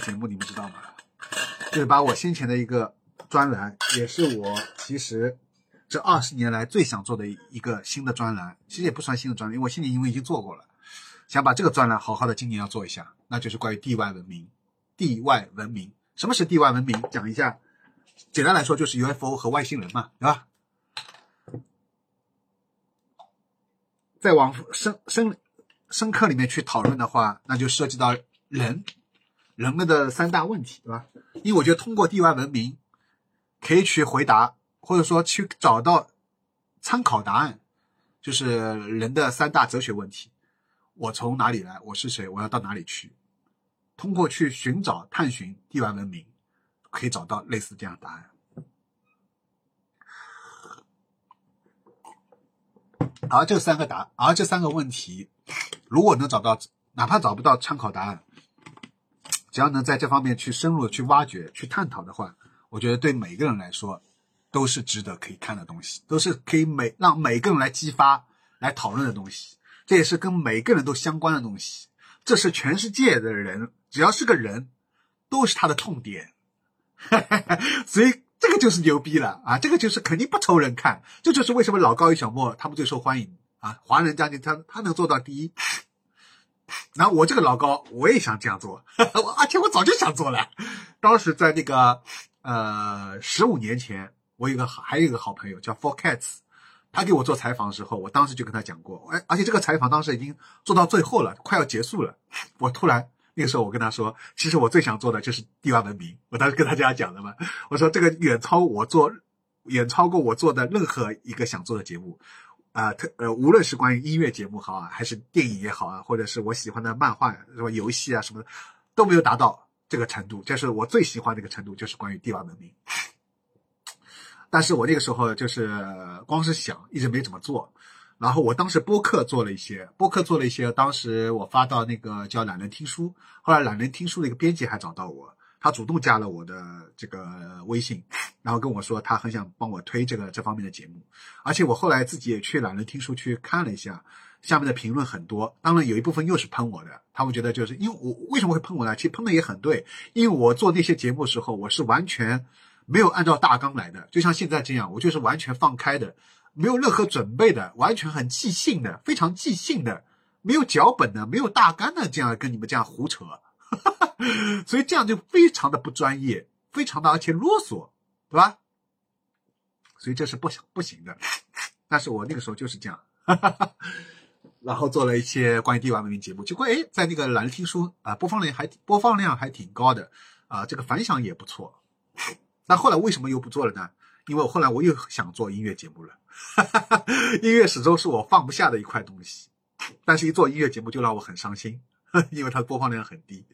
节目，你们知道吗？就是把我先前的一个专栏，也是我其实这二十年来最想做的一个新的专栏，其实也不算新的专栏，因为我今年因为已经做过了，想把这个专栏好好的今年要做一下，那就是关于地外文明。地外文明，什么是地外文明？讲一下，简单来说就是 UFO 和外星人嘛，对吧？再往深深深刻里面去讨论的话，那就涉及到人人们的三大问题，对吧？因为我觉得通过地外文明，可以去回答，或者说去找到参考答案，就是人的三大哲学问题：我从哪里来？我是谁？我要到哪里去？通过去寻找、探寻地外文明，可以找到类似这样答案。而这三个答，而这三个问题，如果能找到，哪怕找不到参考答案，只要能在这方面去深入去挖掘、去探讨的话，我觉得对每个人来说都是值得可以看的东西，都是可以每让每个人来激发、来讨论的东西。这也是跟每个人都相关的东西。这是全世界的人，只要是个人，都是他的痛点。所以。这个就是牛逼了啊！这个就是肯定不愁人看，这就是为什么老高与小莫他们最受欢迎啊！华人将军他他能做到第一，然后我这个老高我也想这样做，而且我早就想做了。当时在那个呃十五年前，我有个还有一个好朋友叫 Four Cats，他给我做采访的时候，我当时就跟他讲过，哎，而且这个采访当时已经做到最后了，快要结束了，我突然。那个时候我跟他说，其实我最想做的就是地外文明。我当时跟他这样讲的嘛，我说这个远超我做，远超过我做的任何一个想做的节目，啊，特呃，无论是关于音乐节目好啊，还是电影也好啊，或者是我喜欢的漫画什么游戏啊什么的，都没有达到这个程度。就是我最喜欢的一个程度，就是关于帝王文明。但是我那个时候就是光是想，一直没怎么做。然后我当时播客做了一些，播客做了一些。当时我发到那个叫懒人听书，后来懒人听书的一个编辑还找到我，他主动加了我的这个微信，然后跟我说他很想帮我推这个这方面的节目。而且我后来自己也去懒人听书去看了一下，下面的评论很多，当然有一部分又是喷我的，他们觉得就是因为我为什么会喷我呢？其实喷的也很对，因为我做那些节目时候，我是完全没有按照大纲来的，就像现在这样，我就是完全放开的。没有任何准备的，完全很即兴的，非常即兴的，没有脚本的，没有大纲的，这样跟你们这样胡扯，所以这样就非常的不专业，非常的而且啰嗦，对吧？所以这是不不行的。但是我那个时候就是这样，哈哈哈然后做了一些关于帝王文明节目，结果哎，在那个蓝听书啊，播放量还播放量还挺高的啊，这个反响也不错。那后来为什么又不做了呢？因为后来我又想做音乐节目了，哈哈哈音乐始终是我放不下的一块东西，但是一做音乐节目就让我很伤心，因为它播放量很低，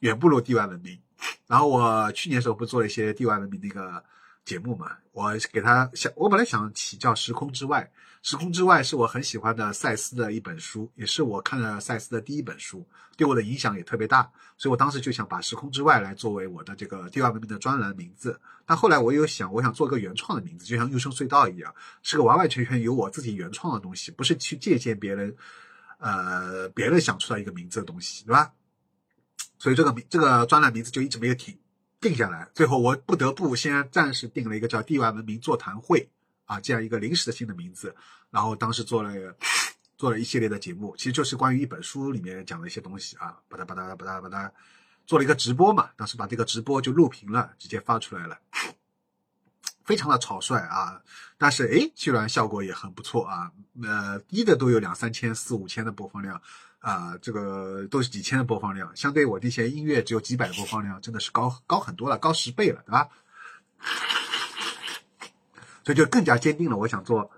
远不如地外文明。然后我去年时候不是做了一些地外文明那个。节目嘛，我给他想，我本来想起叫《时空之外》，《时空之外》是我很喜欢的赛斯的一本书，也是我看了赛斯的第一本书，对我的影响也特别大，所以我当时就想把《时空之外》来作为我的这个地外文明的专栏名字。但后来我又想，我想做个原创的名字，就像《幽深隧道》一样，是个完完全全由我自己原创的东西，不是去借鉴别人，呃，别人想出来一个名字的东西，对吧？所以这个名，这个专栏名字就一直没有停。定下来，最后我不得不先暂时定了一个叫“地外文明座谈会”啊，这样一个临时的新的名字。然后当时做了做了一系列的节目，其实就是关于一本书里面讲的一些东西啊，吧嗒吧嗒吧嗒吧嗒做了一个直播嘛。当时把这个直播就录屏了，直接发出来了，非常的草率啊，但是哎，居然效果也很不错啊，呃，低的都有两三千、四五千的播放量。啊，这个都是几千的播放量，相对我这些音乐只有几百的播放量，真的是高高很多了，高十倍了，对吧？所以就更加坚定了我想做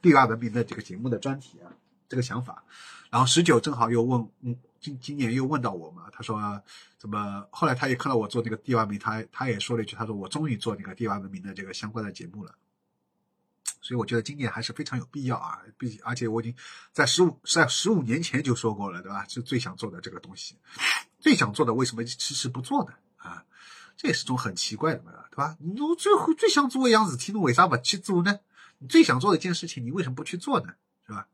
地外文明的这个节目的专题啊，这个想法。然后十九正好又问，嗯，今今年又问到我嘛，他说怎么？后来他也看到我做那个地外文明，他他也说了一句，他说我终于做那个地外文明的这个相关的节目了。所以我觉得今年还是非常有必要啊！毕而且我已经在十五在十五年前就说过了，对吧？是最想做的这个东西，最想做的为什么迟迟不做呢？啊，这也是种很奇怪的嘛，对吧？你最后最想做一样事情，你为啥不去做呢？你最想做的一件事情，你为什么不去做呢？是吧？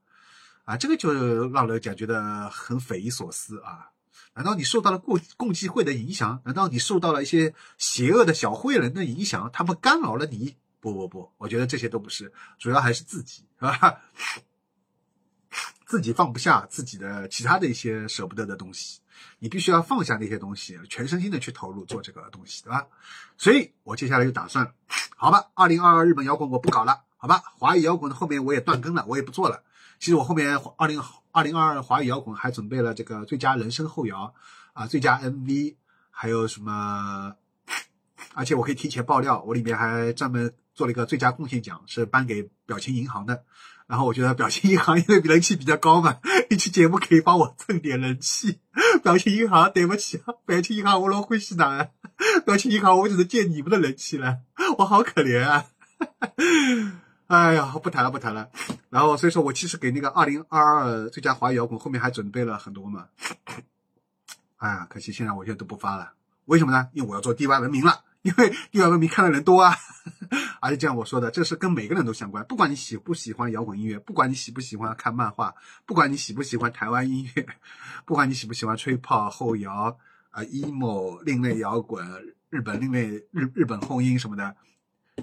啊，这个就让人感觉得很匪夷所思啊！难道你受到了共共济会的影响？难道你受到了一些邪恶的小灰人的影响？他们干扰了你？不不不，我觉得这些都不是，主要还是自己，是吧？自己放不下自己的其他的一些舍不得的东西，你必须要放下那些东西，全身心的去投入做这个东西，对吧？所以我接下来就打算，好吧，二零二二日本摇滚我不搞了，好吧，华语摇滚的后面我也断更了，我也不做了。其实我后面二零二零二二华语摇滚还准备了这个最佳人声后摇啊，最佳 MV，还有什么？而且我可以提前爆料，我里面还专门做了一个最佳贡献奖，是颁给表情银行的。然后我觉得表情银行因为人气比较高嘛，一期节目可以帮我蹭点人气。表情银行，对不起啊，表情银行我老欢喜的，表情银行我只能借你们的人气了，我好可怜啊！哎呀，不谈了不谈了。然后所以说我其实给那个二零二二最佳华语摇滚后面还准备了很多嘛。哎呀，可惜现在我现在都不发了，为什么呢？因为我要做 DY 文明了。因为地外文明看的人多啊，而且这样我说的，这是跟每个人都相关。不管你喜不喜欢摇滚音乐，不管你喜不喜欢看漫画，不管你喜不喜欢台湾音乐，不管你喜不喜欢吹泡后摇啊，emo 另类摇滚，日本另类日日本后音什么的，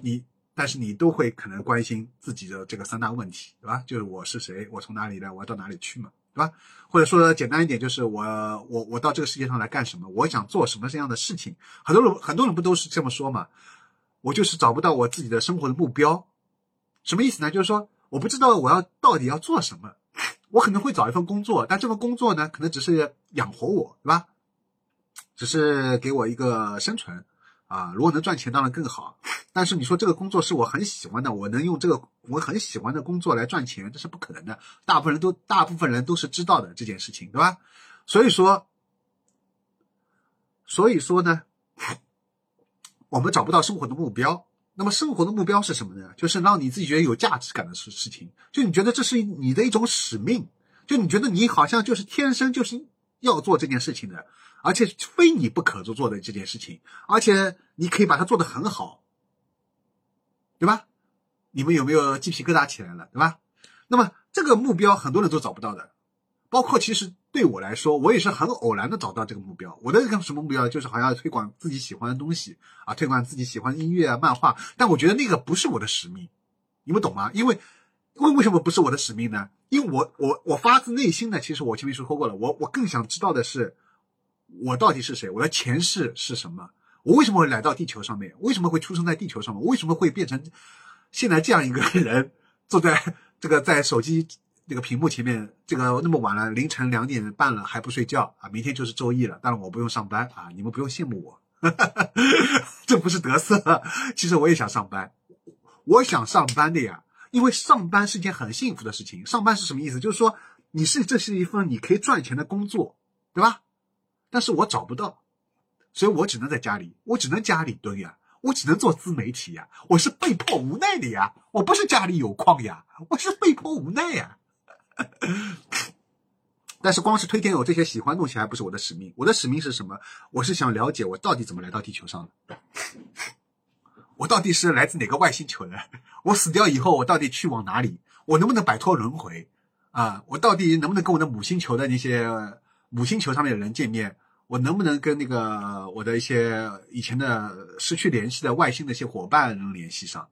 你但是你都会可能关心自己的这个三大问题，对吧？就是我是谁，我从哪里来，我要到哪里去嘛。对吧？或者说简单一点，就是我我我到这个世界上来干什么？我想做什么这样的事情？很多人很多人不都是这么说嘛？我就是找不到我自己的生活的目标，什么意思呢？就是说我不知道我要到底要做什么。我可能会找一份工作，但这份工作呢，可能只是养活我，对吧？只是给我一个生存。啊，如果能赚钱当然更好，但是你说这个工作是我很喜欢的，我能用这个我很喜欢的工作来赚钱，这是不可能的。大部分人都大部分人都是知道的这件事情，对吧？所以说，所以说呢，我们找不到生活的目标。那么生活的目标是什么呢？就是让你自己觉得有价值感的事事情，就你觉得这是你的一种使命，就你觉得你好像就是天生就是要做这件事情的。而且非你不可做做的这件事情，而且你可以把它做得很好，对吧？你们有没有鸡皮疙瘩起来了，对吧？那么这个目标很多人都找不到的，包括其实对我来说，我也是很偶然的找到这个目标。我的一个什么目标，就是好像推广自己喜欢的东西啊，推广自己喜欢的音乐啊、漫画。但我觉得那个不是我的使命，你们懂吗？因为为为什么不是我的使命呢？因为我我我发自内心的，其实我前面说过了，我我更想知道的是。我到底是谁？我的前世是什么？我为什么会来到地球上面？为什么会出生在地球上面？为什么会变成现在这样一个人，坐在这个在手机这个屏幕前面？这个那么晚了，凌晨两点半了还不睡觉啊？明天就是周一了，当然我不用上班啊！你们不用羡慕我，这不是得瑟。其实我也想上班，我想上班的呀，因为上班是件很幸福的事情。上班是什么意思？就是说你是这是一份你可以赚钱的工作，对吧？但是我找不到，所以我只能在家里，我只能家里蹲呀，我只能做自媒体呀，我是被迫无奈的呀，我不是家里有矿呀，我是被迫无奈呀。但是光是推荐我这些喜欢东西还不是我的使命，我的使命是什么？我是想了解我到底怎么来到地球上的，我到底是来自哪个外星球的？我死掉以后我到底去往哪里？我能不能摆脱轮回？啊，我到底能不能跟我的母星球的那些？母星球上面的人见面，我能不能跟那个我的一些以前的失去联系的外星的一些伙伴能联系上？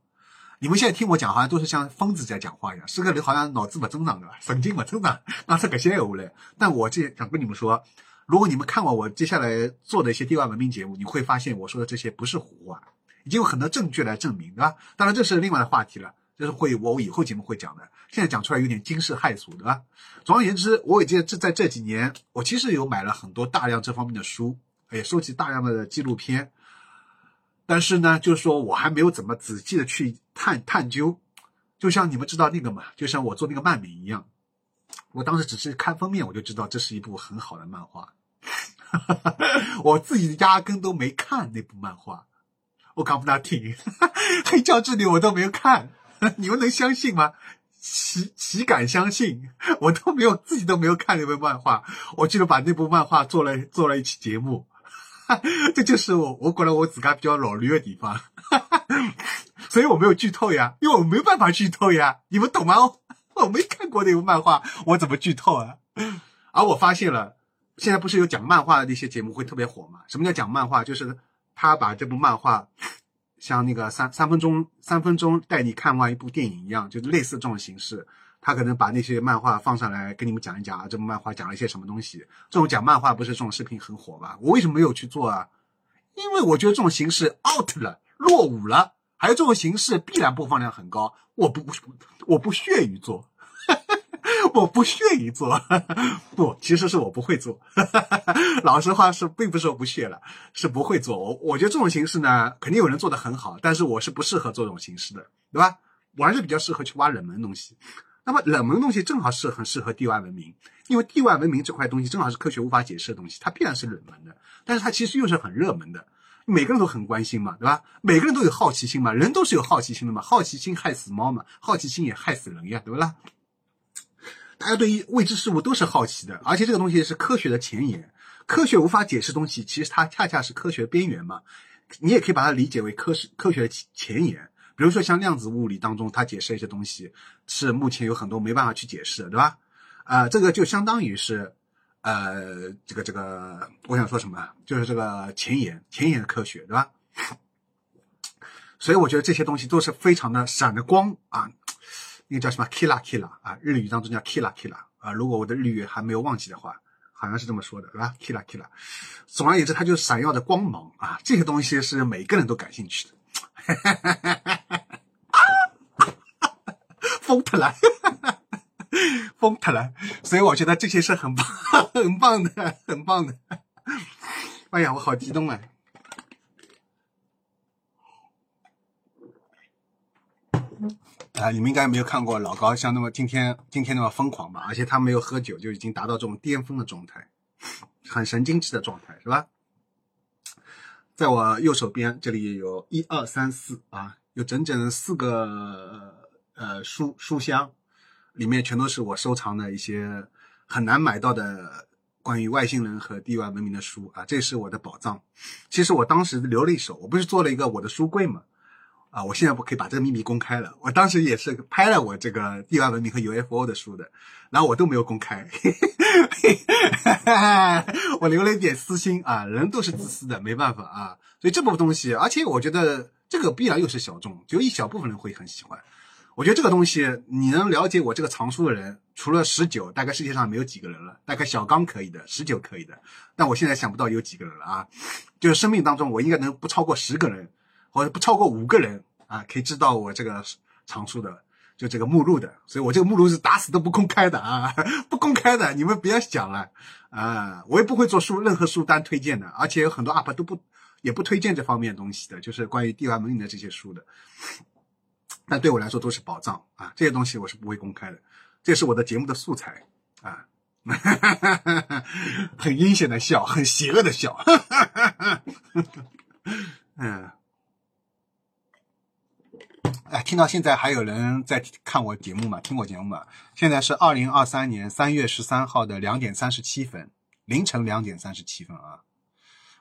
你们现在听我讲，好像都是像疯子在讲话一样，是个人好像脑子不正常的，神经不正常，那是个些话嘞。但我这想跟你们说，如果你们看完我接下来做的一些地外文明节目，你会发现我说的这些不是胡话，已经有很多证据来证明，对吧？当然这是另外的话题了。就是会我以后节目会讲的，现在讲出来有点惊世骇俗，对吧？总而言之，我已经这在这几年，我其实有买了很多大量这方面的书，也收集大量的纪录片，但是呢，就是说我还没有怎么仔细的去探探究。就像你们知道那个嘛，就像我做那个漫美一样，我当时只是看封面，我就知道这是一部很好的漫画，我自己压根都没看那部漫画，我刚不大听，黑教之旅我都没有看。你们能相信吗？岂岂敢相信？我都没有自己都没有看那部漫画，我记得把那部漫画做了做了一期节目，这就是我我觉得我自家比较老驴的地方，所以我没有剧透呀，因为我没有办法剧透呀，你们懂吗？我没看过那部漫画，我怎么剧透啊？而我发现了，现在不是有讲漫画的那些节目会特别火嘛？什么叫讲漫画？就是他把这部漫画像那个三三分钟三分钟带你看完一部电影一样，就是类似这种形式。他可能把那些漫画放上来跟你们讲一讲啊，这部漫画讲了一些什么东西。这种讲漫画不是这种视频很火吗？我为什么没有去做啊？因为我觉得这种形式 out 了，落伍了。还有这种形式必然播放量很高，我不我不屑于做。我不屑于做，不，其实是我不会做。老实话是，并不是我不屑了，是不会做。我我觉得这种形式呢，肯定有人做的很好，但是我是不适合做这种形式的，对吧？我还是比较适合去挖冷门东西。那么冷门东西正好是很适合地外文明，因为地外文明这块东西正好是科学无法解释的东西，它必然是冷门的，但是它其实又是很热门的，每个人都很关心嘛，对吧？每个人都有好奇心嘛，人都是有好奇心的嘛，好奇心害死猫嘛，好奇心也害死人呀，对不啦？大家对于未知事物都是好奇的，而且这个东西是科学的前沿，科学无法解释东西，其实它恰恰是科学边缘嘛。你也可以把它理解为科学科学的前沿。比如说像量子物理当中，它解释一些东西是目前有很多没办法去解释的，对吧？啊，这个就相当于是，呃，这个这个，我想说什么？就是这个前沿前沿的科学，对吧？所以我觉得这些东西都是非常的闪着光啊。那个叫什么 “kila kila” 啊，日语当中叫 “kila kila” 啊。如果我的日语还没有忘记的话，好像是这么说的，对吧？“kila kila”。总而言之，它就闪耀着光芒啊。这些东西是每个人都感兴趣的。疯特了，疯特了。所以我觉得这些是很棒、很棒的、很棒的。哎呀，我好激动啊！啊，你们应该没有看过老高像那么今天今天那么疯狂吧？而且他没有喝酒就已经达到这种巅峰的状态，很神经质的状态，是吧？在我右手边这里有一二三四啊，有整整四个呃书书箱，里面全都是我收藏的一些很难买到的关于外星人和地外文明的书啊，这是我的宝藏。其实我当时留了一手，我不是做了一个我的书柜吗？啊，我现在不可以把这个秘密公开了。我当时也是拍了我这个地外文明和 UFO 的书的，然后我都没有公开，我留了一点私心啊。人都是自私的，没办法啊。所以这部东西，而且我觉得这个必然又是小众，只有一小部分人会很喜欢。我觉得这个东西，你能了解我这个藏书的人，除了十九，大概世界上没有几个人了。大概小刚可以的，十九可以的，但我现在想不到有几个人了啊。就是生命当中，我应该能不超过十个人。或者不超过五个人啊，可以知道我这个藏书的，就这个目录的，所以我这个目录是打死都不公开的啊，不公开的，你们不要想了啊，我也不会做书任何书单推荐的，而且有很多 UP 都不也不推荐这方面东西的，就是关于地外文明的这些书的，但对我来说都是宝藏啊，这些东西我是不会公开的，这是我的节目的素材啊，很阴险的笑，很邪恶的笑，嗯。哎，听到现在还有人在看我节目吗？听我节目吗？现在是二零二三年三月十三号的两点三十七分，凌晨两点三十七分啊！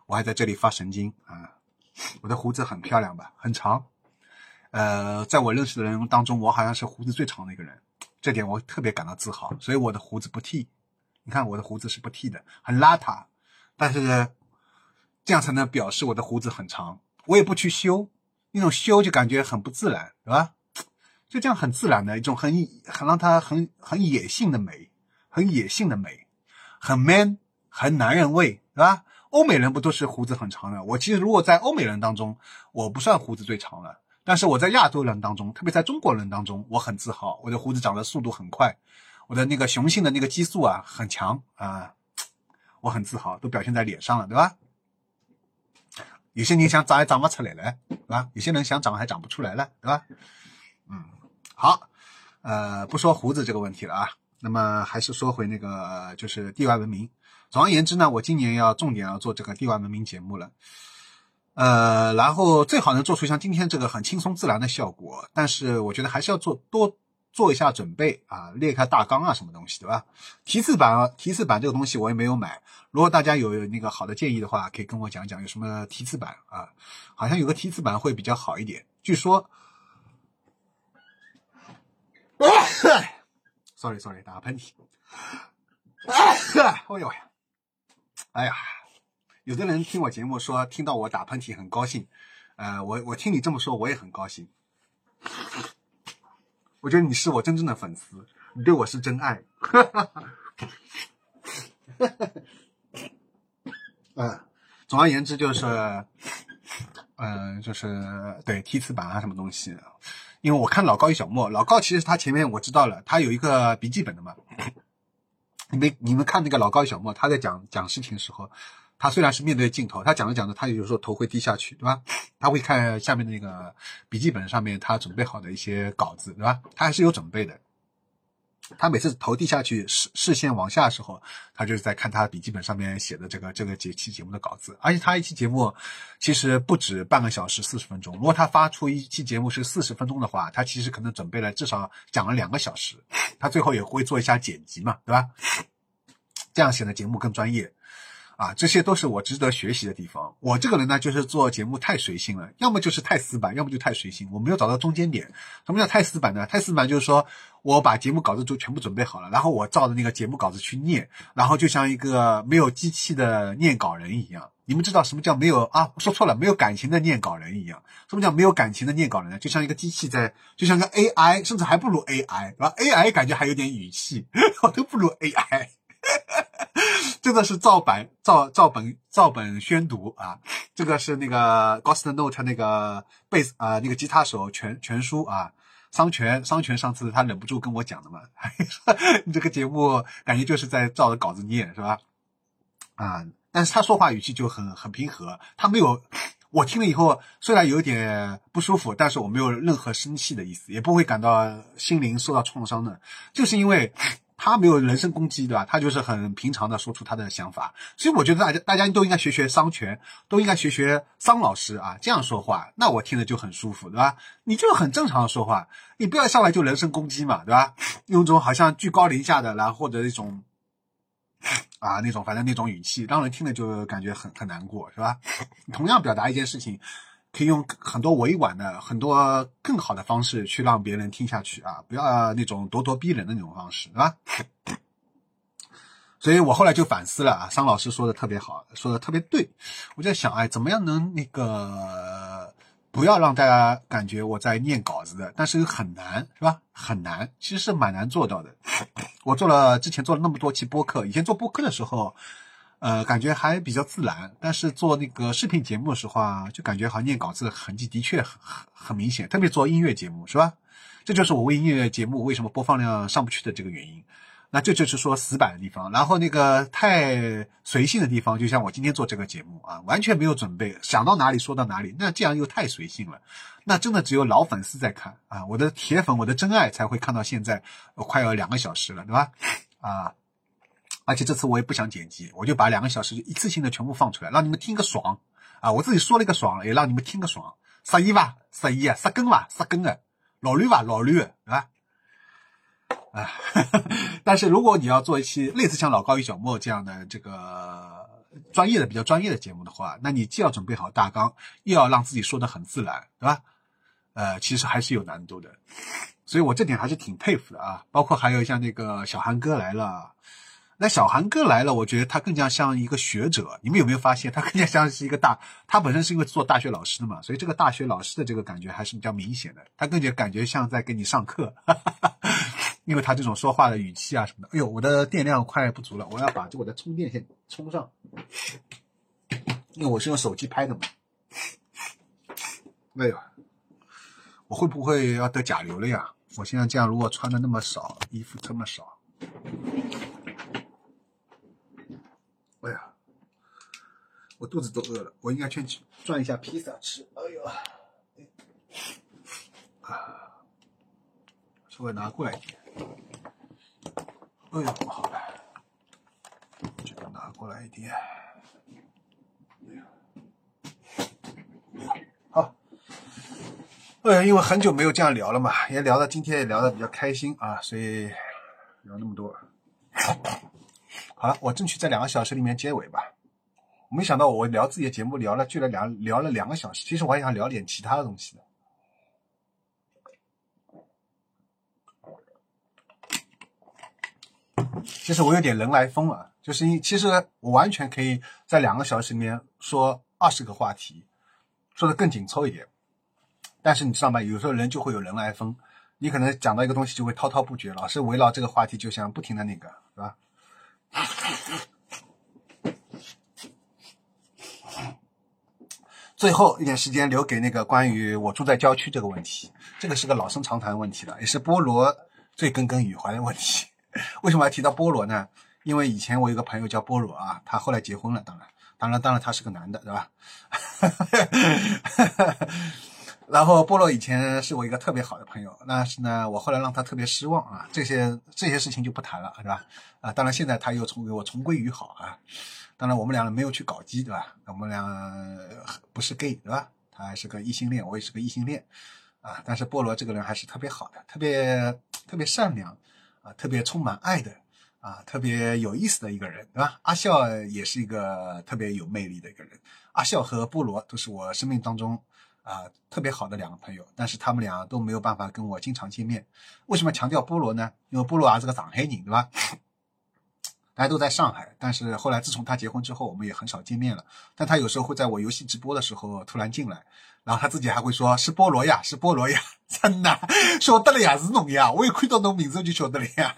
我还在这里发神经啊！我的胡子很漂亮吧？很长。呃，在我认识的人当中，我好像是胡子最长的一个人，这点我特别感到自豪。所以我的胡子不剃，你看我的胡子是不剃的，很邋遢，但是这样才能表示我的胡子很长。我也不去修。那种修就感觉很不自然，对吧？就这样很自然的一种很很让他很很野性的美，很野性的美，很 man，很男人味，对吧？欧美人不都是胡子很长的？我其实如果在欧美人当中，我不算胡子最长了，但是我在亚洲人当中，特别在中国人当中，我很自豪，我的胡子长的速度很快，我的那个雄性的那个激素啊很强啊，我很自豪，都表现在脸上了，对吧？有些人想长还长不出来了，对吧？有些人想长还长不出来了，对吧？嗯，好，呃，不说胡子这个问题了啊。那么还是说回那个，就是地外文明。总而言之呢，我今年要重点要做这个地外文明节目了。呃，然后最好能做出像今天这个很轻松自然的效果。但是我觉得还是要做多。做一下准备啊，列开大纲啊，什么东西对吧？提示板啊，提示板这个东西我也没有买。如果大家有那个好的建议的话，可以跟我讲讲有什么提示板啊？好像有个提示板会比较好一点。据说，sorry sorry，打个喷嚏。哎呦呀，哎呀，有的人听我节目说听到我打喷嚏很高兴，呃，我我听你这么说我也很高兴。我觉得你是我真正的粉丝，你对我是真爱。哈哈哈。嗯，总而言之就是，嗯，就是对梯次板啊什么东西，因为我看老高与小莫，老高其实他前面我知道了，他有一个笔记本的嘛。你们你们看那个老高与小莫，他在讲讲事情的时候，他虽然是面对镜头，他讲着讲着，他有时候头会低下去，对吧？他会看下面的那个笔记本上面他准备好的一些稿子，对吧？他还是有准备的。他每次头低下去，视视线往下的时候，他就是在看他笔记本上面写的这个这个节期节目的稿子。而且他一期节目其实不止半个小时四十分钟，如果他发出一期节目是四十分钟的话，他其实可能准备了至少讲了两个小时。他最后也会做一下剪辑嘛，对吧？这样显得节目更专业。啊，这些都是我值得学习的地方。我这个人呢，就是做节目太随性了，要么就是太死板，要么就太随性。我没有找到中间点。什么叫太死板呢？太死板就是说我把节目稿子就全部准备好了，然后我照着那个节目稿子去念，然后就像一个没有机器的念稿人一样。你们知道什么叫没有啊？说错了，没有感情的念稿人一样。什么叫没有感情的念稿人呢？就像一个机器在，就像个 AI，甚至还不如 AI，是吧？AI 感觉还有点语气，我都不如 AI。真的是照本照照本照本宣读啊！这个是那个 Ghost Note 那个贝斯啊，那个吉他手全全书啊，桑泉桑泉上次他忍不住跟我讲的嘛，你这个节目感觉就是在照着稿子念是吧？啊，但是他说话语气就很很平和，他没有我听了以后虽然有点不舒服，但是我没有任何生气的意思，也不会感到心灵受到创伤的，就是因为。他没有人身攻击，对吧？他就是很平常的说出他的想法，所以我觉得大家大家都应该学学桑泉，都应该学学桑老师啊，这样说话，那我听着就很舒服，对吧？你就很正常的说话，你不要上来就人身攻击嘛，对吧？用这种好像居高临下的，然后或者那种啊那种反正那种语气，让人听了就感觉很很难过，是吧？同样表达一件事情。可以用很多委婉的、很多更好的方式去让别人听下去啊！不要那种咄咄逼人的那种方式，对吧？所以我后来就反思了啊，桑老师说的特别好，说的特别对。我在想，哎，怎么样能那个不要让大家感觉我在念稿子的？但是很难，是吧？很难，其实是蛮难做到的。我做了之前做了那么多期播客，以前做播客的时候。呃，感觉还比较自然，但是做那个视频节目的时候啊，就感觉好像念稿子的痕迹的确很很很明显，特别做音乐节目是吧？这就是我为音乐节目为什么播放量上不去的这个原因。那这就是说死板的地方，然后那个太随性的地方，就像我今天做这个节目啊，完全没有准备，想到哪里说到哪里，那这样又太随性了，那真的只有老粉丝在看啊，我的铁粉，我的真爱才会看到现在快要两个小时了，对吧？啊。而且这次我也不想剪辑，我就把两个小时一次性的全部放出来，让你们听个爽啊！我自己说了一个爽，也让你们听个爽。十一吧，十一啊，十根吧，十根的，老绿吧，老绿，对吧？啊，但是如果你要做一期类似像老高与小莫这样的这个专业的、比较专业的节目的话，那你既要准备好大纲，又要让自己说的很自然，对吧？呃，其实还是有难度的，所以我这点还是挺佩服的啊。包括还有像那个小韩哥来了。那小韩哥来了，我觉得他更加像一个学者。你们有没有发现，他更加像是一个大？他本身是因为做大学老师的嘛，所以这个大学老师的这个感觉还是比较明显的。他更加感觉像在给你上课，因为他这种说话的语气啊什么的。哎呦，我的电量快不足了，我要把这我的充电线充上，因为我是用手机拍的嘛。哎呦，我会不会要得甲流了呀？我现在这样如果穿的那么少，衣服这么少。哎呀，我肚子都饿了，我应该去转一下披萨吃。哎呦，啊，稍微拿过来一点。哎呦，不好了，这个拿过来一点。好，哎呀，因为很久没有这样聊了嘛，也聊到今天也聊的比较开心啊，所以聊那么多。好了，我争取在两个小时里面结尾吧。没想到我聊自己的节目聊了，居然聊聊了两个小时。其实我还想聊点其他的东西的。其实我有点人来疯了，就。是因其实我完全可以在两个小时里面说二十个话题，说的更紧凑一点。但是你知道吗？有时候人就会有人来疯，你可能讲到一个东西就会滔滔不绝，老是围绕这个话题就想不停的那个，是吧？最后一点时间留给那个关于我住在郊区这个问题，这个是个老生常谈问题了，也是菠萝最耿耿于怀的问题。为什么要提到菠萝呢？因为以前我有个朋友叫菠萝啊，他后来结婚了，当然，当然，当然他是个男的，对吧？然后菠萝以前是我一个特别好的朋友，但是呢，我后来让他特别失望啊，这些这些事情就不谈了，是吧？啊，当然现在他又重给我重归于好啊。当然，我们俩没有去搞基，对吧？我们俩不是 gay，对吧？他还是个异性恋，我也是个异性恋，啊！但是菠萝这个人还是特别好的，特别特别善良，啊，特别充满爱的，啊，特别有意思的一个人，对吧？阿笑也是一个特别有魅力的一个人，阿笑和菠萝都是我生命当中啊特别好的两个朋友，但是他们俩都没有办法跟我经常见面。为什么强调菠萝呢？因为菠萝啊是个上海人，对吧？大家都在上海，但是后来自从他结婚之后，我们也很少见面了。但他有时候会在我游戏直播的时候突然进来，然后他自己还会说：“是菠萝呀，是菠萝呀，真的晓得了呀，是侬呀，我一看到侬名字就晓得了呀。”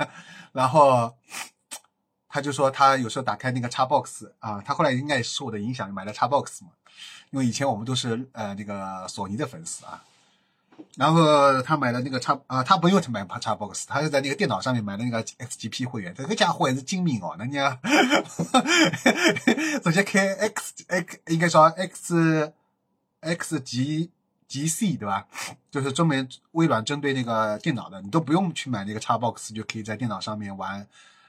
然后他就说他有时候打开那个 Xbox 啊，他后来应该也受我的影响买了 Xbox 嘛，因为以前我们都是呃那个索尼的粉丝啊。然后他买了那个叉啊，他不用去买叉 box，他是在那个电脑上面买的那个 XGP 会员。这个家伙也是精明哦，人家 直接开 X X 应该说 X X G G C 对吧？就是专门微软针对那个电脑的，你都不用去买那个叉 box，就可以在电脑上面玩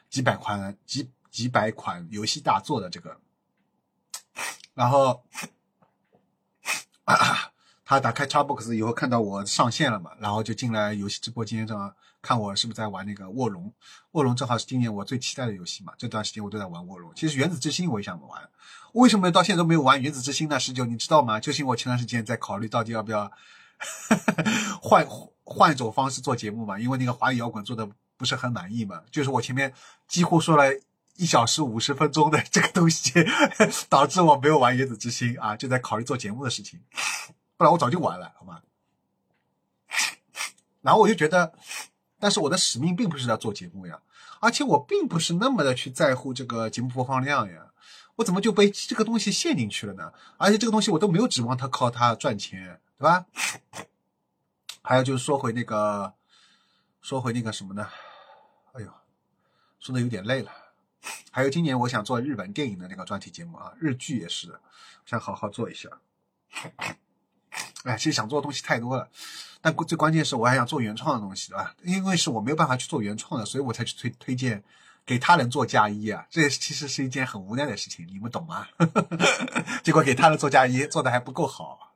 几百款几几百款游戏大作的这个。然后。啊他打开 Xbox 以后看到我上线了嘛，然后就进来游戏直播间上看我是不是在玩那个卧龙。卧龙正好是今年我最期待的游戏嘛，这段时间我都在玩卧龙。其实原子之心我也想玩，为什么到现在都没有玩原子之心呢？十九你知道吗？就是因为我前段时间在考虑到底要不要 换换一种方式做节目嘛，因为那个华语摇滚做的不是很满意嘛，就是我前面几乎说了一小时五十分钟的这个东西，导致我没有玩原子之心啊，就在考虑做节目的事情。不然我早就完了，好吗？然后我就觉得，但是我的使命并不是要做节目呀，而且我并不是那么的去在乎这个节目播放量呀，我怎么就被这个东西陷进去了呢？而且这个东西我都没有指望它靠它赚钱，对吧？还有就是说回那个，说回那个什么呢？哎呦，说的有点累了。还有今年我想做日本电影的那个专题节目啊，日剧也是，想好好做一下。哎，其实想做的东西太多了，但最关键是我还想做原创的东西，对吧？因为是我没有办法去做原创的，所以我才去推推荐给他人做嫁衣啊。这其实是一件很无奈的事情，你们懂吗？结果给他人做嫁衣做的还不够好，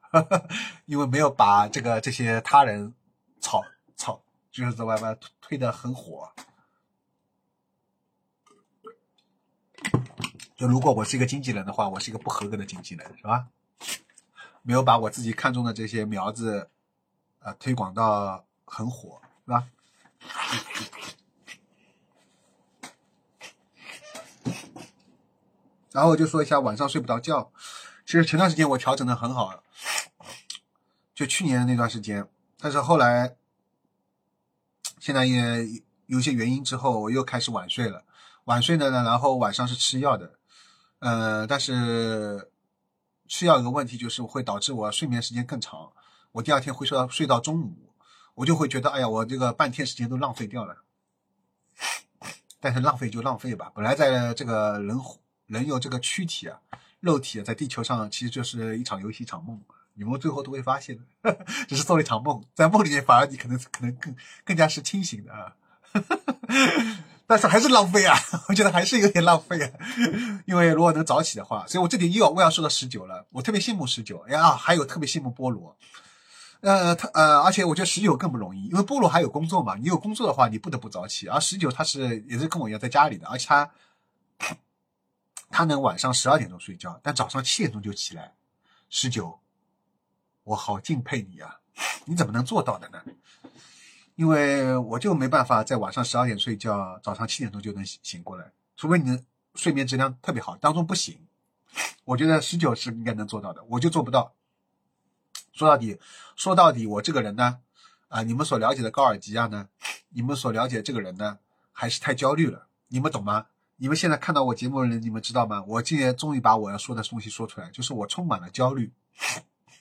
因为没有把这个这些他人炒炒，就是在外边推的很火。就如果我是一个经纪人的话，我是一个不合格的经纪人，是吧？没有把我自己看中的这些苗子，呃，推广到很火，是吧？然后我就说一下晚上睡不着觉。其实前段时间我调整的很好，就去年的那段时间，但是后来现在也有些原因之后，我又开始晚睡了。晚睡呢，然后晚上是吃药的，呃，但是。吃药有个问题，就是会导致我睡眠时间更长，我第二天会睡到睡到中午，我就会觉得，哎呀，我这个半天时间都浪费掉了。但是浪费就浪费吧，本来在这个人人有这个躯体啊，肉体啊，在地球上其实就是一场游戏，一场梦，你们最后都会发现的，只是做了一场梦，在梦里面反而你可能可能更更加是清醒的啊。但是还是浪费啊！我觉得还是有点浪费啊，因为如果能早起的话，所以我这点又要我要说到十九了。我特别羡慕十九，呀，还有特别羡慕菠萝。呃，他呃，而且我觉得十九更不容易，因为菠萝还有工作嘛。你有工作的话，你不得不早起，而十九他是也是跟我一样在家里的，而且他他能晚上十二点钟睡觉，但早上七点钟就起来。十九，我好敬佩你啊！你怎么能做到的呢？因为我就没办法在晚上十二点睡觉，早上七点钟就能醒醒过来，除非你的睡眠质量特别好，当中不行。我觉得十九是应该能做到的，我就做不到。说到底，说到底，我这个人呢，啊，你们所了解的高尔基亚呢，你们所了解这个人呢，还是太焦虑了，你们懂吗？你们现在看到我节目的人，你们知道吗？我今年终于把我要说的东西说出来，就是我充满了焦虑。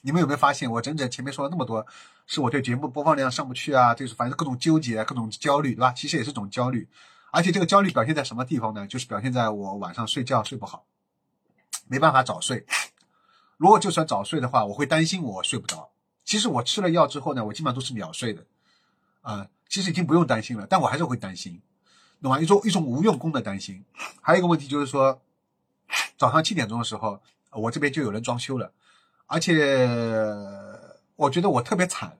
你们有没有发现，我整整前面说了那么多，是我对节目播放量上不去啊，就是反正各种纠结、各种焦虑，对吧？其实也是种焦虑，而且这个焦虑表现在什么地方呢？就是表现在我晚上睡觉睡不好，没办法早睡。如果就算早睡的话，我会担心我睡不着。其实我吃了药之后呢，我基本上都是秒睡的，啊，其实已经不用担心了，但我还是会担心。懂吗？一种一种无用功的担心，还有一个问题就是说，早上七点钟的时候，我这边就有人装修了，而且我觉得我特别惨，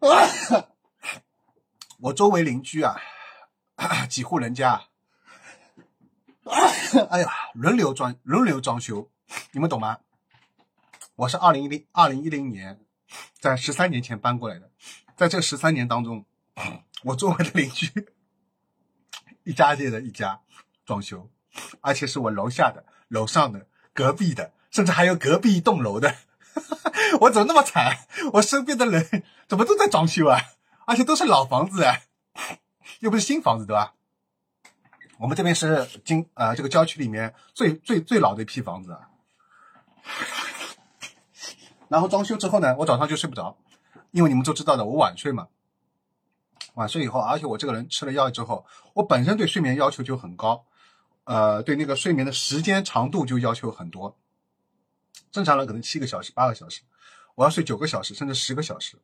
我周围邻居啊，几户人家，哎呀，轮流装轮流装修，你们懂吗？我是二零一零二零一零年，在十三年前搬过来的，在这十三年当中。我周围的邻居一家接着一家装修，而且是我楼下的、楼上的、隔壁的，甚至还有隔壁一栋楼的。我怎么那么惨？我身边的人怎么都在装修啊？而且都是老房子啊，又不是新房子，对吧？我们这边是今呃这个郊区里面最最最老的一批房子啊。然后装修之后呢，我早上就睡不着，因为你们都知道的，我晚睡嘛。晚睡以后，而且我这个人吃了药之后，我本身对睡眠要求就很高，呃，对那个睡眠的时间长度就要求很多。正常人可能七个小时、八个小时，我要睡九个小时，甚至十个小时。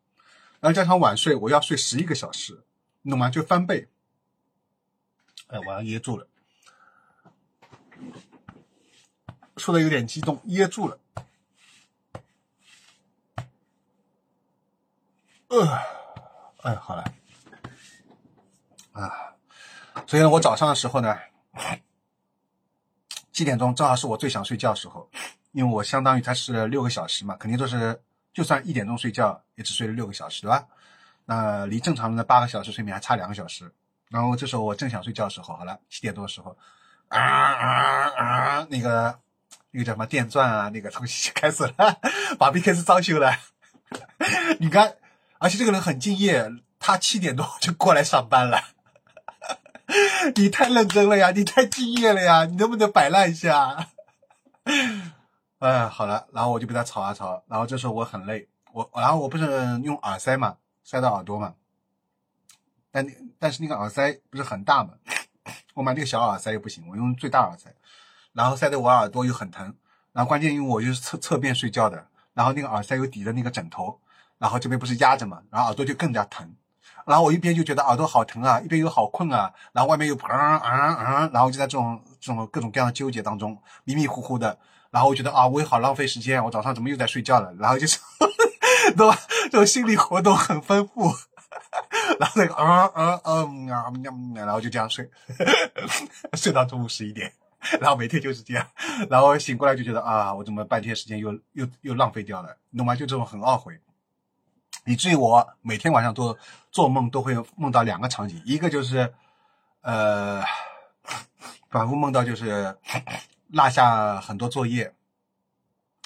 然后加上晚睡，我要睡十一个小时，你懂吗？就翻倍。哎，我要噎住了，说的有点激动，噎住了。呃，哎，好了。啊，所以呢，我早上的时候呢，七点钟正好是我最想睡觉的时候，因为我相当于才是六个小时嘛，肯定都是就算一点钟睡觉，也只睡了六个小时，对吧？那离正常的八个小时睡眠还差两个小时。然后这时候我正想睡觉的时候，好了，七点多的时候，啊啊啊，那个那个叫什么电钻啊，那个东西就开始了，把 B 开始装修了。你看，而且这个人很敬业，他七点多就过来上班了。你太认真了呀，你太敬业了呀，你能不能摆烂一下？哎，好了，然后我就被他吵啊吵，然后这时候我很累，我然后我不是用耳塞嘛，塞到耳朵嘛，但但是那个耳塞不是很大嘛，我买那个小耳塞又不行，我用最大耳塞，然后塞的我耳朵又很疼，然后关键因为我又是侧侧边睡觉的，然后那个耳塞又抵着那个枕头，然后这边不是压着嘛，然后耳朵就更加疼。然后我一边就觉得耳朵好疼啊，一边又好困啊，然后外面又啊啊啊，然后就在这种这种各种各样的纠结当中，迷迷糊糊的。然后我觉得啊，我也好浪费时间，我早上怎么又在睡觉了？然后就是，对吧？这种心理活动很丰富。然后那个啊啊嗯啊然后就这样睡，睡到中午十一点。然后每天就是这样，然后醒过来就觉得啊，我怎么半天时间又又又浪费掉了？懂吗？就这种很懊悔。以至于我每天晚上都做梦，都会梦到两个场景，一个就是，呃，反复梦到就是落下很多作业，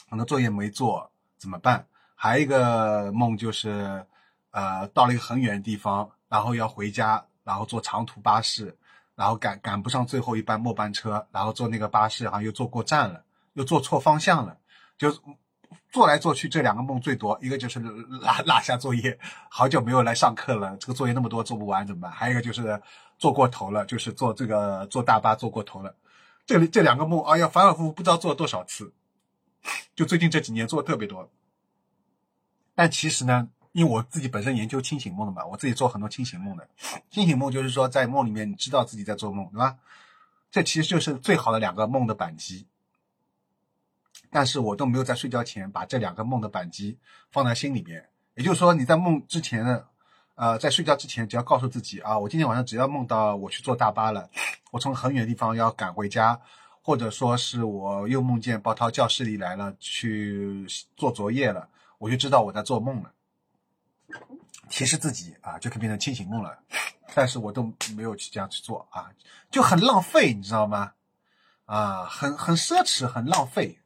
很多作业没做怎么办？还有一个梦就是，呃，到了一个很远的地方，然后要回家，然后坐长途巴士，然后赶赶不上最后一班末班车，然后坐那个巴士好像又坐过站了，又坐错方向了，就。做来做去，这两个梦最多，一个就是落落下作业，好久没有来上课了，这个作业那么多做不完怎么办？还有一个就是做过头了，就是坐这个坐大巴坐过头了。这里这两个梦，哎呀，反反复复不知道做了多少次，就最近这几年做特别多。但其实呢，因为我自己本身研究清醒梦的嘛，我自己做很多清醒梦的。清醒梦就是说在梦里面你知道自己在做梦，对吧？这其实就是最好的两个梦的板机。但是我都没有在睡觉前把这两个梦的扳机放在心里边，也就是说，你在梦之前呢，呃，在睡觉之前，只要告诉自己啊，我今天晚上只要梦到我去坐大巴了，我从很远的地方要赶回家，或者说是我又梦见包涛教室里来了去做作业了，我就知道我在做梦了。提示自己啊，就可以变成清醒梦了。但是我都没有去这样去做啊，就很浪费，你知道吗？啊，很很奢侈，很浪费，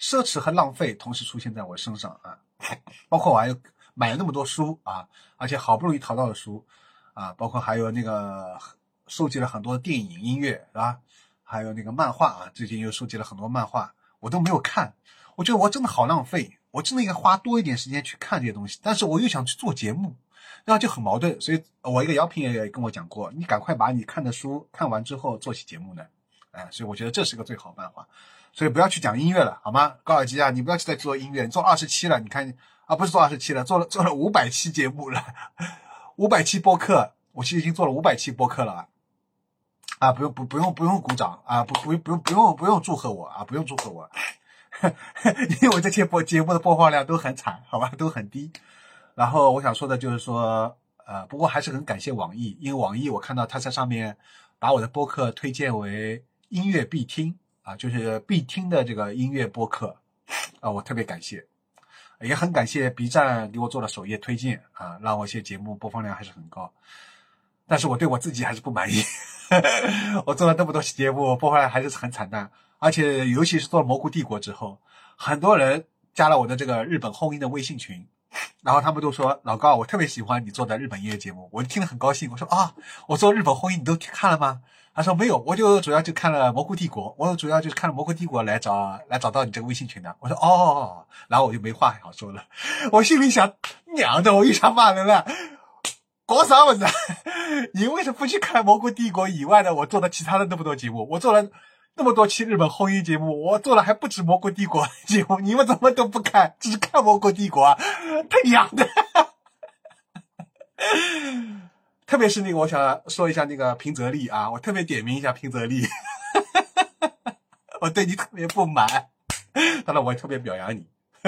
奢侈和浪费同时出现在我身上啊。包括我还有买了那么多书啊，而且好不容易淘到的书啊，包括还有那个收集了很多电影、音乐，是吧？还有那个漫画啊，最近又收集了很多漫画，我都没有看。我觉得我真的好浪费，我真的应该花多一点时间去看这些东西，但是我又想去做节目。然后就很矛盾，所以我一个姚平也跟我讲过，你赶快把你看的书看完之后做起节目呢，哎，所以我觉得这是个最好办法，所以不要去讲音乐了，好吗？高尔基啊，你不要去再做音乐，你做二十期了，你看啊，不是做二十期了，做了做了五百期节目了，五百期播客，我其实已经做了五百期播客了啊，啊，不用不不用不用鼓掌啊，不不不用不用不用祝贺我啊，不用祝贺我，因为我这些播节目的播放量都很惨，好吧，都很低。然后我想说的就是说，呃，不过还是很感谢网易，因为网易我看到他在上面把我的播客推荐为音乐必听啊，就是必听的这个音乐播客啊，我特别感谢，也很感谢 B 站给我做了首页推荐啊，让我一些节目播放量还是很高，但是我对我自己还是不满意，我做了那么多期节目，播放量还是很惨淡，而且尤其是做了蘑菇帝国之后，很多人加了我的这个日本后音的微信群。然后他们都说老高，我特别喜欢你做的日本音乐节目，我听得很高兴。我说啊，我做日本婚姻你都去看了吗？他说没有，我就主要就看了蘑菇帝国，我主要就是看了蘑菇帝国来找来找到你这个微信群的。我说哦，然后我就没话好说了。我心里想，娘的，我又想骂人了，搞啥子？你为什么不去看蘑菇帝国以外的我做的其他的那么多节目？我做了。那么多期日本婚姻节目，我做了还不止蘑菇帝国节目，你们怎么都不看，只看蘑菇帝国啊？太娘的！特别是那个，我想说一下那个平泽丽啊，我特别点名一下平泽丽，我对你特别不满，当然我也特别表扬你。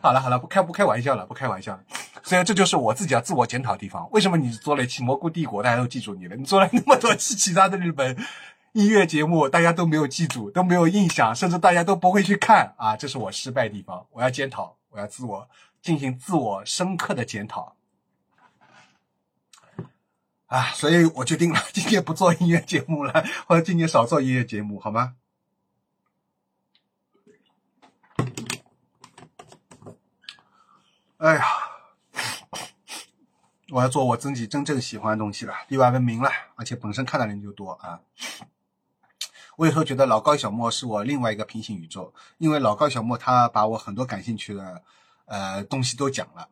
好了好了，不开不开玩笑了，不开玩笑了。所以这就是我自己要自我检讨的地方。为什么你做了一期蘑菇帝国，大家都记住你了？你做了那么多期其他的日本音乐节目，大家都没有记住，都没有印象，甚至大家都不会去看啊！这是我失败地方，我要检讨，我要自我进行自我深刻的检讨啊！所以我决定了，今天不做音乐节目了，或者今年少做音乐节目，好吗？哎呀，我要做我自己真正喜欢的东西了，地外文明了，而且本身看的人就多啊。我有时候觉得老高小莫是我另外一个平行宇宙，因为老高小莫他把我很多感兴趣的呃东西都讲了，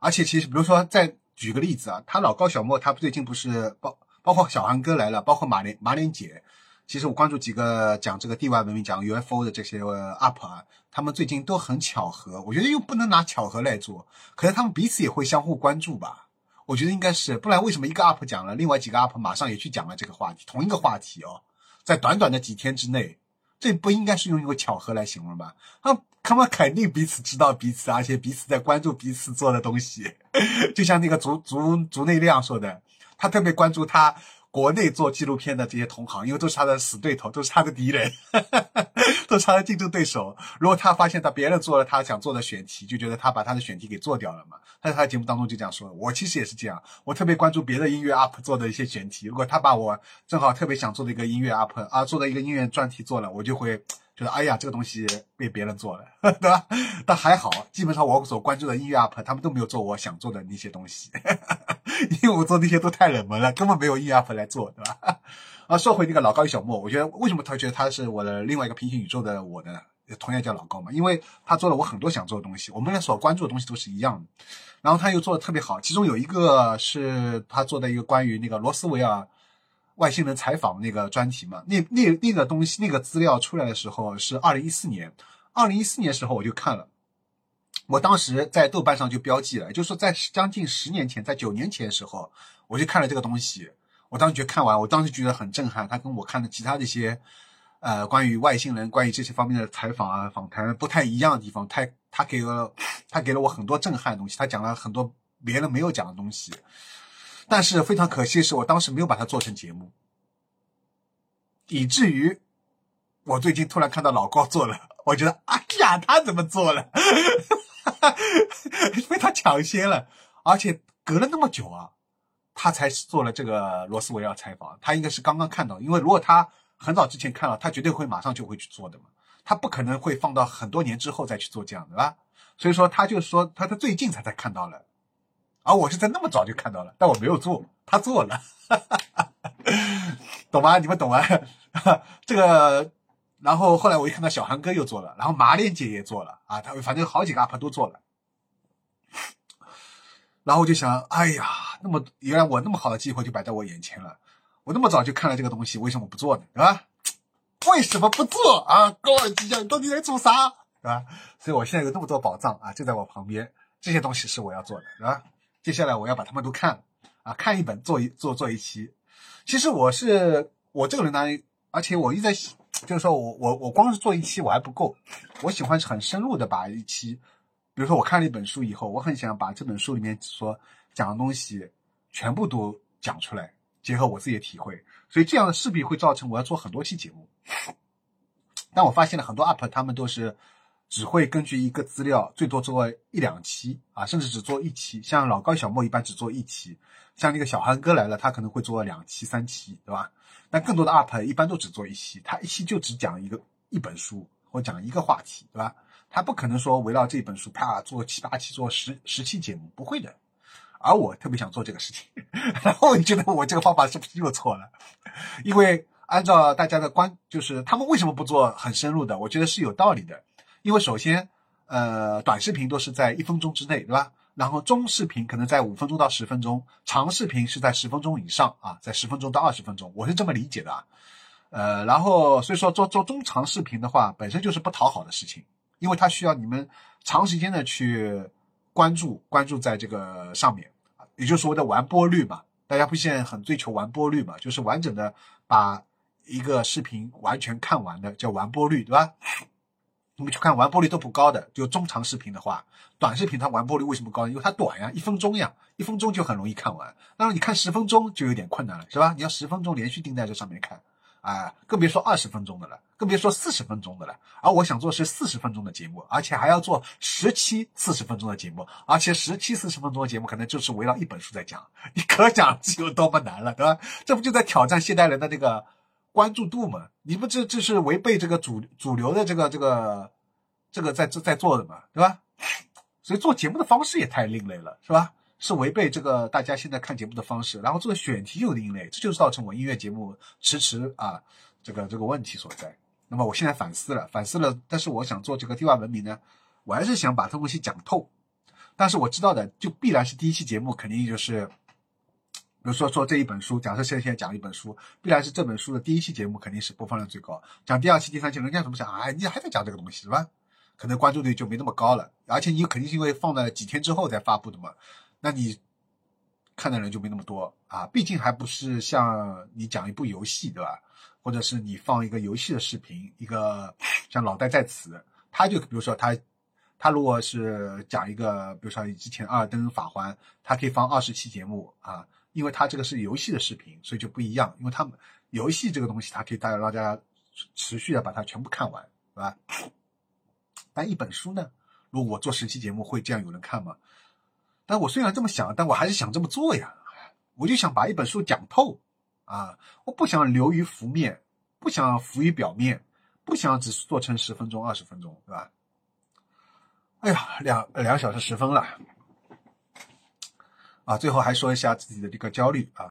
而且其实比如说再举个例子啊，他老高小莫他最近不是包包括小韩哥来了，包括马莲马莲姐。其实我关注几个讲这个地外文明、讲 UFO 的这些 UP 啊，他们最近都很巧合。我觉得又不能拿巧合来做，可能他们彼此也会相互关注吧。我觉得应该是，不然为什么一个 UP 讲了，另外几个 UP 马上也去讲了这个话题，同一个话题哦，在短短的几天之内，这不应该是用一个巧合来形容吧？他他们肯定彼此知道彼此，而且彼此在关注彼此做的东西。就像那个足足足内亮说的，他特别关注他。国内做纪录片的这些同行，因为都是他的死对头，都是他的敌人，都是他的竞争对手。如果他发现他别人做了他想做的选题，就觉得他把他的选题给做掉了嘛。他在他的节目当中就这样说：“我其实也是这样，我特别关注别的音乐 UP 做的一些选题。如果他把我正好特别想做的一个音乐 UP 啊，做的一个音乐专题做了，我就会。”觉得哎呀，这个东西被别人做了，对吧？但还好，基本上我所关注的音乐 UP，他们都没有做我想做的那些东西，因为我做那些都太冷门了，根本没有音乐 UP 来做，对吧？啊，说回那个老高与小莫，我觉得为什么他觉得他是我的另外一个平行宇宙的我的，同样叫老高嘛？因为他做了我很多想做的东西，我们俩所关注的东西都是一样的，然后他又做的特别好，其中有一个是他做的一个关于那个罗斯维尔。外星人采访那个专题嘛，那那那个东西那个资料出来的时候是二零一四年，二零一四年时候我就看了，我当时在豆瓣上就标记了，就是说在将近十年前，在九年前的时候我就看了这个东西，我当时觉得看完，我当时觉得很震撼，他跟我看的其他的一些，呃，关于外星人、关于这些方面的采访啊、访谈不太一样的地方，他他给了他给了我很多震撼的东西，他讲了很多别人没有讲的东西。但是非常可惜的是，我当时没有把它做成节目，以至于我最近突然看到老高做了，我觉得哎呀，他怎么做了？被他抢先了，而且隔了那么久啊，他才做了这个罗斯维尔采访。他应该是刚刚看到，因为如果他很早之前看到，他绝对会马上就会去做的嘛。他不可能会放到很多年之后再去做这样的吧？所以说，他就说他他最近才才看到了，而我是在那么早就看到了，但我没有做，他做了，懂吗？你们懂吗？这个。然后后来我一看到小韩哥又做了，然后马莲姐也做了啊，他反正好几个 UP 都做了。然后我就想，哎呀，那么原来我那么好的机会就摆在我眼前了，我那么早就看了这个东西，为什么不做呢？对吧？为什么不做啊？高尔基呀，你到底在做啥？对吧？所以我现在有那么多宝藏啊，就在我旁边，这些东西是我要做的，对吧？接下来我要把他们都看啊，看一本做一做做一期。其实我是我这个人呢，而且我一直在。就是说我我我光是做一期我还不够，我喜欢很深入的把一期，比如说我看了一本书以后，我很想把这本书里面所讲的东西全部都讲出来，结合我自己的体会，所以这样的势必会造成我要做很多期节目。但我发现了很多 UP 他们都是只会根据一个资料最多做一两期啊，甚至只做一期，像老高小莫一般只做一期，像那个小韩哥来了，他可能会做两期三期，对吧？但更多的 UP 一般都只做一期，他一期就只讲一个一本书或讲一个话题，对吧？他不可能说围绕这本书啪做七八期、做十十期节目，不会的。而我特别想做这个事情，然后你觉得我这个方法是不是又错了？因为按照大家的观，就是他们为什么不做很深入的？我觉得是有道理的。因为首先，呃，短视频都是在一分钟之内，对吧？然后中视频可能在五分钟到十分钟，长视频是在十分钟以上啊，在十分钟到二十分钟，我是这么理解的啊。呃，然后所以说做做中长视频的话，本身就是不讨好的事情，因为它需要你们长时间的去关注关注在这个上面，也就是所谓的完播率嘛。大家不现在很追求完播率嘛，就是完整的把一个视频完全看完的叫完播率，对吧？你们去看完播率都不高的，就中长视频的话，短视频它完播率为什么高？因为它短呀，一分钟呀，一分钟就很容易看完。那你看十分钟就有点困难了，是吧？你要十分钟连续盯在这上面看，啊，更别说二十分钟的了，更别说四十分钟的了。而我想做是四十分钟的节目，而且还要做十期四十分钟的节目，而且十期四十分钟的节目可能就是围绕一本书在讲，你可想这有多么难了，对吧？这不就在挑战现代人的这个？关注度嘛，你不这这是违背这个主主流的这个这个这个在在做的嘛，对吧？所以做节目的方式也太另类了，是吧？是违背这个大家现在看节目的方式，然后这个选题又另类，这就是造成我音乐节目迟迟啊这个这个问题所在。那么我现在反思了，反思了，但是我想做这个地外文明呢，我还是想把这东西讲透。但是我知道的，就必然是第一期节目肯定就是。比如说说这一本书，假设现在讲一本书，必然是这本书的第一期节目肯定是播放量最高。讲第二期、第三期，人家怎么想？哎，你还在讲这个东西是吧？可能关注率就没那么高了。而且你肯定是因为放了几天之后才发布的嘛，那你看的人就没那么多啊。毕竟还不是像你讲一部游戏对吧？或者是你放一个游戏的视频，一个像老戴在此，他就比如说他他如果是讲一个，比如说之前二登法环，他可以放二十期节目啊。因为它这个是游戏的视频，所以就不一样。因为他们游戏这个东西，它可以大家让大家持续的把它全部看完，是吧？但一本书呢，如果我做十期节目，会这样有人看吗？但我虽然这么想，但我还是想这么做呀。我就想把一本书讲透啊，我不想流于浮面，不想浮于表面，不想只是做成十分钟、二十分钟，对吧？哎呀，两两小时十分了。啊，最后还说一下自己的这个焦虑啊。